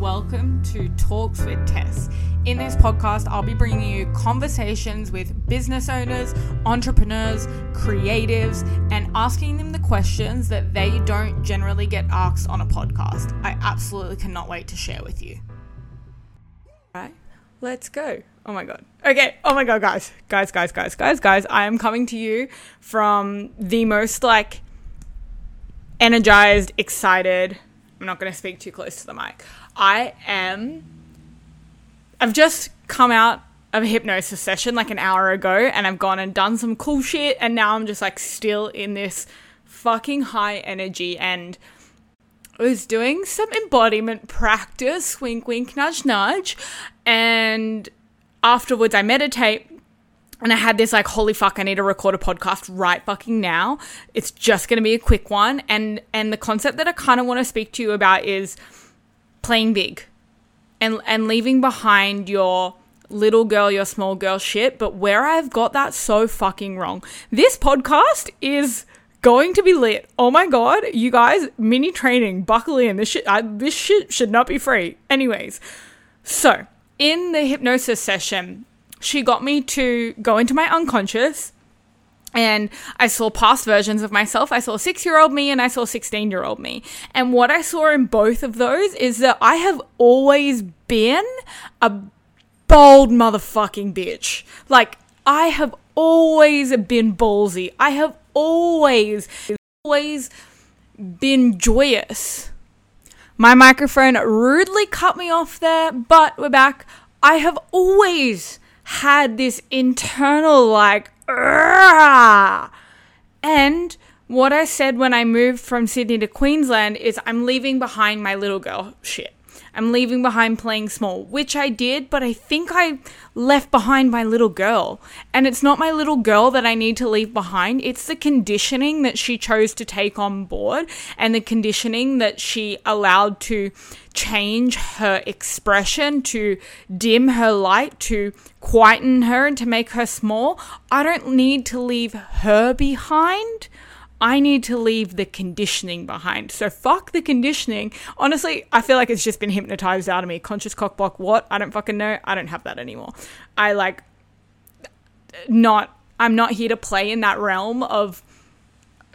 welcome to Talks with Tess. In this podcast, I'll be bringing you conversations with business owners, entrepreneurs, creatives, and asking them the questions that they don't generally get asked on a podcast. I absolutely cannot wait to share with you. Right, let's go. Oh my god. Okay. Oh my god, guys. Guys, guys, guys, guys, guys. I am coming to you from the most like energized, excited, I'm not going to speak too close to the mic. I am. I've just come out of a hypnosis session like an hour ago and I've gone and done some cool shit and now I'm just like still in this fucking high energy and I was doing some embodiment practice, wink, wink, nudge, nudge. And afterwards, I meditate and I had this like, holy fuck, I need to record a podcast right fucking now. It's just going to be a quick one. And, and the concept that I kind of want to speak to you about is playing big and, and leaving behind your little girl, your small girl shit. But where I've got that so fucking wrong, this podcast is going to be lit. Oh my god, you guys, mini training, buckle in. This shit, I, this shit should not be free. Anyways, so in the hypnosis session, she got me to go into my unconscious and I saw past versions of myself. I saw six year old me and I saw 16 year old me. And what I saw in both of those is that I have always been a bold motherfucking bitch. Like, I have always been ballsy. I have always, always been joyous. My microphone rudely cut me off there, but we're back. I have always had this internal like and what I said when I moved from Sydney to Queensland is I'm leaving behind my little girl shit. I'm leaving behind playing small, which I did, but I think I left behind my little girl. And it's not my little girl that I need to leave behind, it's the conditioning that she chose to take on board and the conditioning that she allowed to change her expression, to dim her light, to quieten her, and to make her small. I don't need to leave her behind. I need to leave the conditioning behind. So fuck the conditioning. Honestly, I feel like it's just been hypnotized out of me. Conscious cockblock, what? I don't fucking know. I don't have that anymore. I like not I'm not here to play in that realm of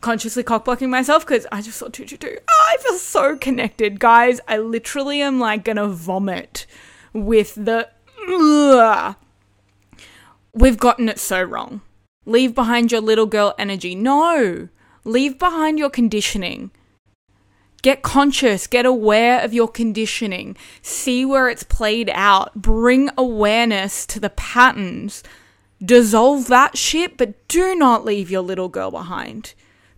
consciously cockblocking myself because I just saw 222. Oh, I feel so connected, guys. I literally am like gonna vomit with the. Ugh. We've gotten it so wrong. Leave behind your little girl energy. No. Leave behind your conditioning. Get conscious, get aware of your conditioning, see where it's played out, bring awareness to the patterns. Dissolve that shit, but do not leave your little girl behind.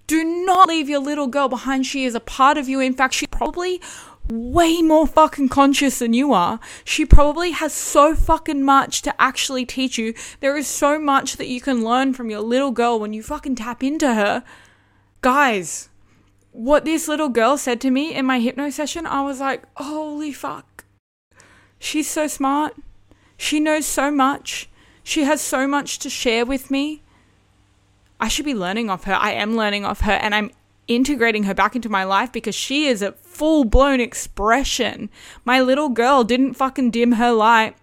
Do not leave your little girl behind. She is a part of you. In fact, she's probably way more fucking conscious than you are. She probably has so fucking much to actually teach you. There is so much that you can learn from your little girl when you fucking tap into her. Guys, what this little girl said to me in my hypno session, I was like, holy fuck. She's so smart. She knows so much. She has so much to share with me. I should be learning off her. I am learning off her and I'm integrating her back into my life because she is a full blown expression. My little girl didn't fucking dim her light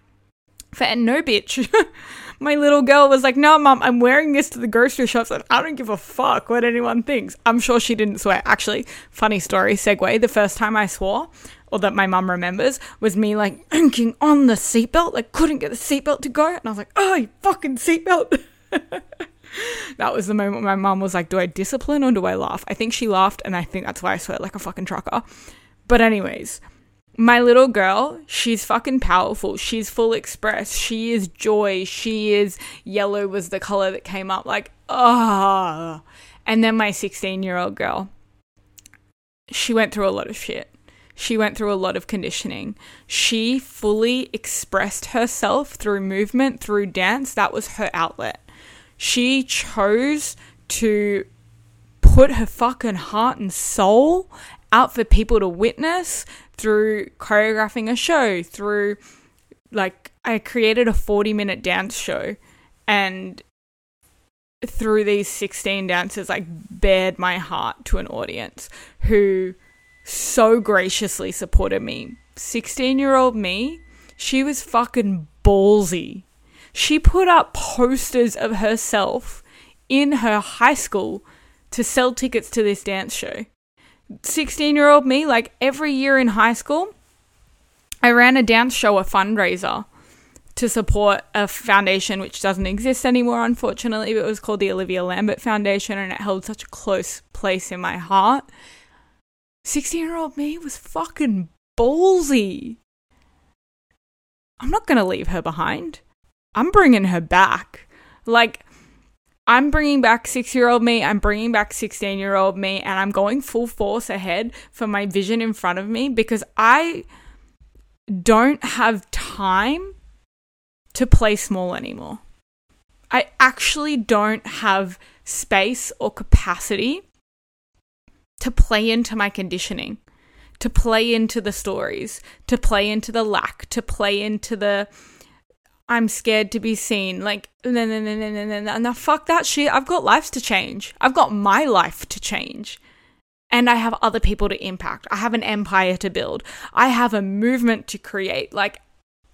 for no bitch. my little girl was like, No, mom, I'm wearing this to the grocery shops and I don't give a fuck what anyone thinks. I'm sure she didn't swear. Actually, funny story, segue. The first time I swore, or that my mum remembers, was me like inking on the seatbelt, like couldn't get the seatbelt to go. And I was like, Oh, you fucking seatbelt. that was the moment my mum was like, Do I discipline or do I laugh? I think she laughed, and I think that's why I swear like a fucking trucker. But, anyways, my little girl, she's fucking powerful. She's full express. She is joy. She is yellow was the color that came up like ah. And then my 16-year-old girl, she went through a lot of shit. She went through a lot of conditioning. She fully expressed herself through movement, through dance. That was her outlet. She chose to put her fucking heart and soul out for people to witness through choreographing a show, through like I created a 40 minute dance show and through these 16 dances like bared my heart to an audience who so graciously supported me 16 year old me, she was fucking ballsy. She put up posters of herself in her high school to sell tickets to this dance show. 16 year old me, like every year in high school, I ran a dance show, a fundraiser to support a foundation which doesn't exist anymore, unfortunately, but it was called the Olivia Lambert Foundation and it held such a close place in my heart. 16 year old me was fucking ballsy. I'm not to leave her behind. I'm bringing her back. Like, I'm bringing back six year old me, I'm bringing back 16 year old me, and I'm going full force ahead for my vision in front of me because I don't have time to play small anymore. I actually don't have space or capacity to play into my conditioning, to play into the stories, to play into the lack, to play into the I'm scared to be seen. Like, no, no, no, no, no, no, no. Now, fuck that shit. I've got lives to change. I've got my life to change. And I have other people to impact. I have an empire to build. I have a movement to create. Like,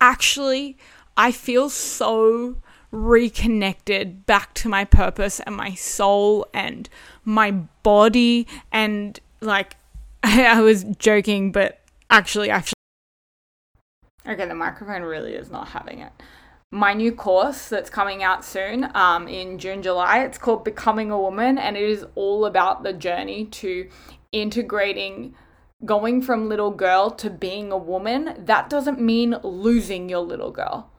actually, I feel so reconnected back to my purpose and my soul and my body. And, like, I was joking, but actually, actually. Okay, the microphone really is not having it my new course that's coming out soon um, in June, July. It's called Becoming a Woman, and it is all about the journey to integrating going from little girl to being a woman. That doesn't mean losing your little girl.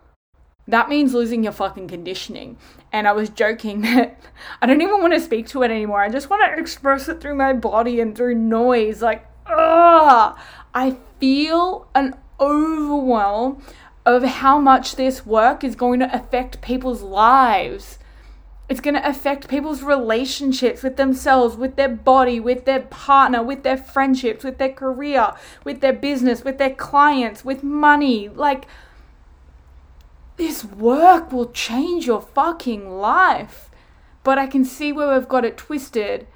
That means losing your fucking conditioning. And I was joking that I don't even want to speak to it anymore. I just want to express it through my body and through noise. Like, ah, I feel an overwhelm of how much this work is going to affect people's lives. It's going to affect people's relationships with themselves, with their body, with their partner, with their friendships, with their career, with their business, with their clients, with money. Like, this work will change your fucking life. But I can see where we've got it twisted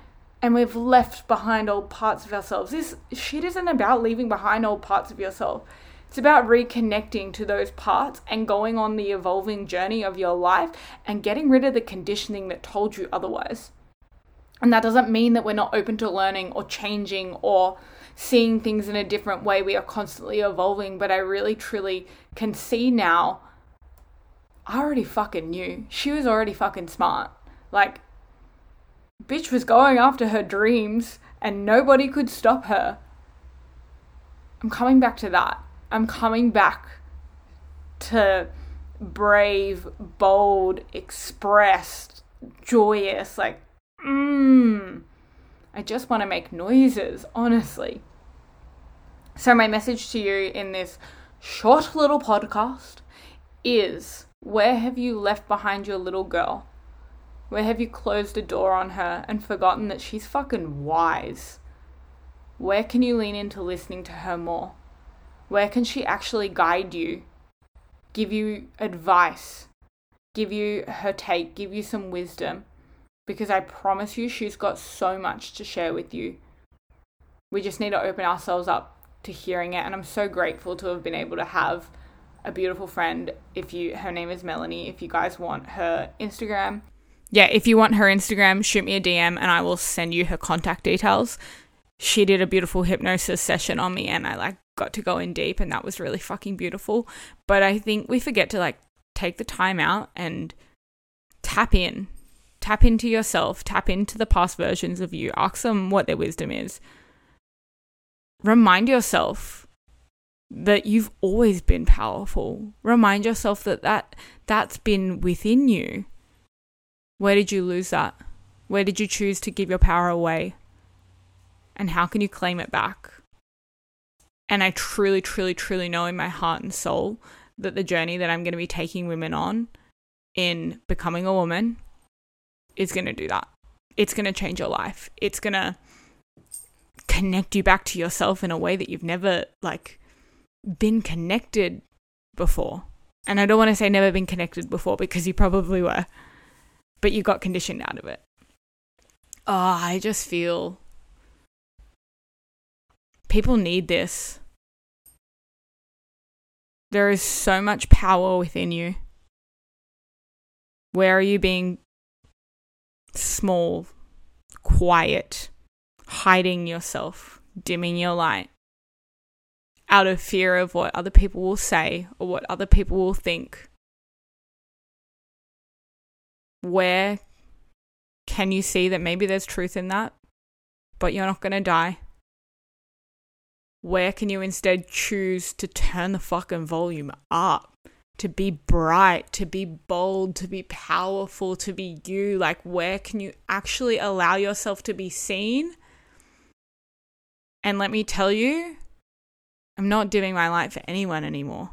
and we've left behind old parts of ourselves. This shit isn't about leaving behind old parts of yourself. It's about reconnecting to those parts and going on the evolving journey of your life and getting rid of the conditioning that told you otherwise. And that doesn't mean that we're not open to learning or changing or seeing things in a different way. We are constantly evolving, but I really truly can see now. I already fucking knew. She was already fucking smart. Like, bitch was going after her dreams and nobody could stop her. I'm coming back to that. I'm coming back to brave, bold, expressed, joyous, like, mmm. I just want to make noises, honestly. So, my message to you in this short little podcast is where have you left behind your little girl? Where have you closed a door on her and forgotten that she's fucking wise? Where can you lean into listening to her more? Where can she actually guide you, give you advice, give you her take, give you some wisdom? Because I promise you, she's got so much to share with you. We just need to open ourselves up to hearing it. And I'm so grateful to have been able to have a beautiful friend. If you, her name is Melanie. If you guys want her Instagram, yeah, if you want her Instagram, shoot me a DM and I will send you her contact details. She did a beautiful hypnosis session on me and I like got to go in deep and that was really fucking beautiful. But I think we forget to like take the time out and tap in. Tap into yourself, tap into the past versions of you, ask them what their wisdom is. Remind yourself that you've always been powerful. Remind yourself that, that that's been within you. Where did you lose that? Where did you choose to give your power away? And how can you claim it back? And I truly, truly, truly know in my heart and soul that the journey that I'm going to be taking women on in becoming a woman is going to do that. It's going to change your life. It's going to connect you back to yourself in a way that you've never like been connected before. And I don't want to say never been connected before because you probably were, but you got conditioned out of it. Oh, I just feel people need this. There is so much power within you. Where are you being small, quiet, hiding yourself, dimming your light out of fear of what other people will say or what other people will think? Where can you see that maybe there's truth in that, but you're not going to die? Where can you instead choose to turn the fucking volume up? To be bright, to be bold, to be powerful, to be you? Like, where can you actually allow yourself to be seen? And let me tell you, I'm not dimming my light for anyone anymore.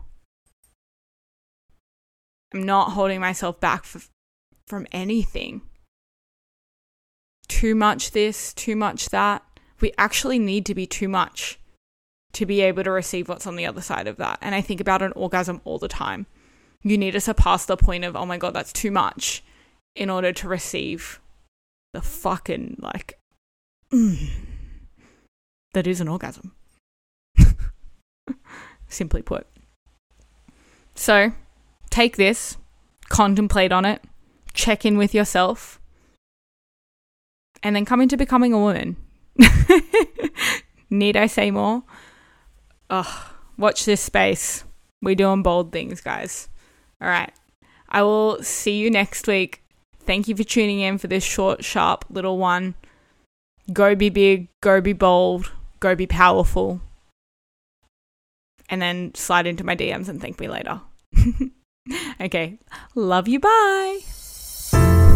I'm not holding myself back for, from anything. Too much this, too much that. We actually need to be too much to be able to receive what's on the other side of that. And I think about an orgasm all the time. You need to surpass the point of, oh my God, that's too much in order to receive the fucking, like, mm, that is an orgasm. Simply put. So, take this, contemplate on it, check in with yourself, and then come into becoming a woman. Need I say more? Ugh, watch this space. We're doing bold things, guys. All right. I will see you next week. Thank you for tuning in for this short, sharp little one. Go be big, go be bold, go be powerful. And then slide into my DMs and thank me later. okay. Love you. Bye.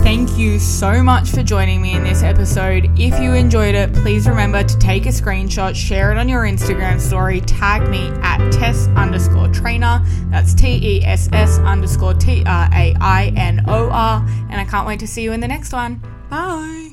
Thank you so much for joining me in this episode. If you enjoyed it, please remember to take a screenshot, share it on your Instagram story, tag me at Tess underscore Trainor. That's T E S S underscore T R A I N O R. And I can't wait to see you in the next one. Bye.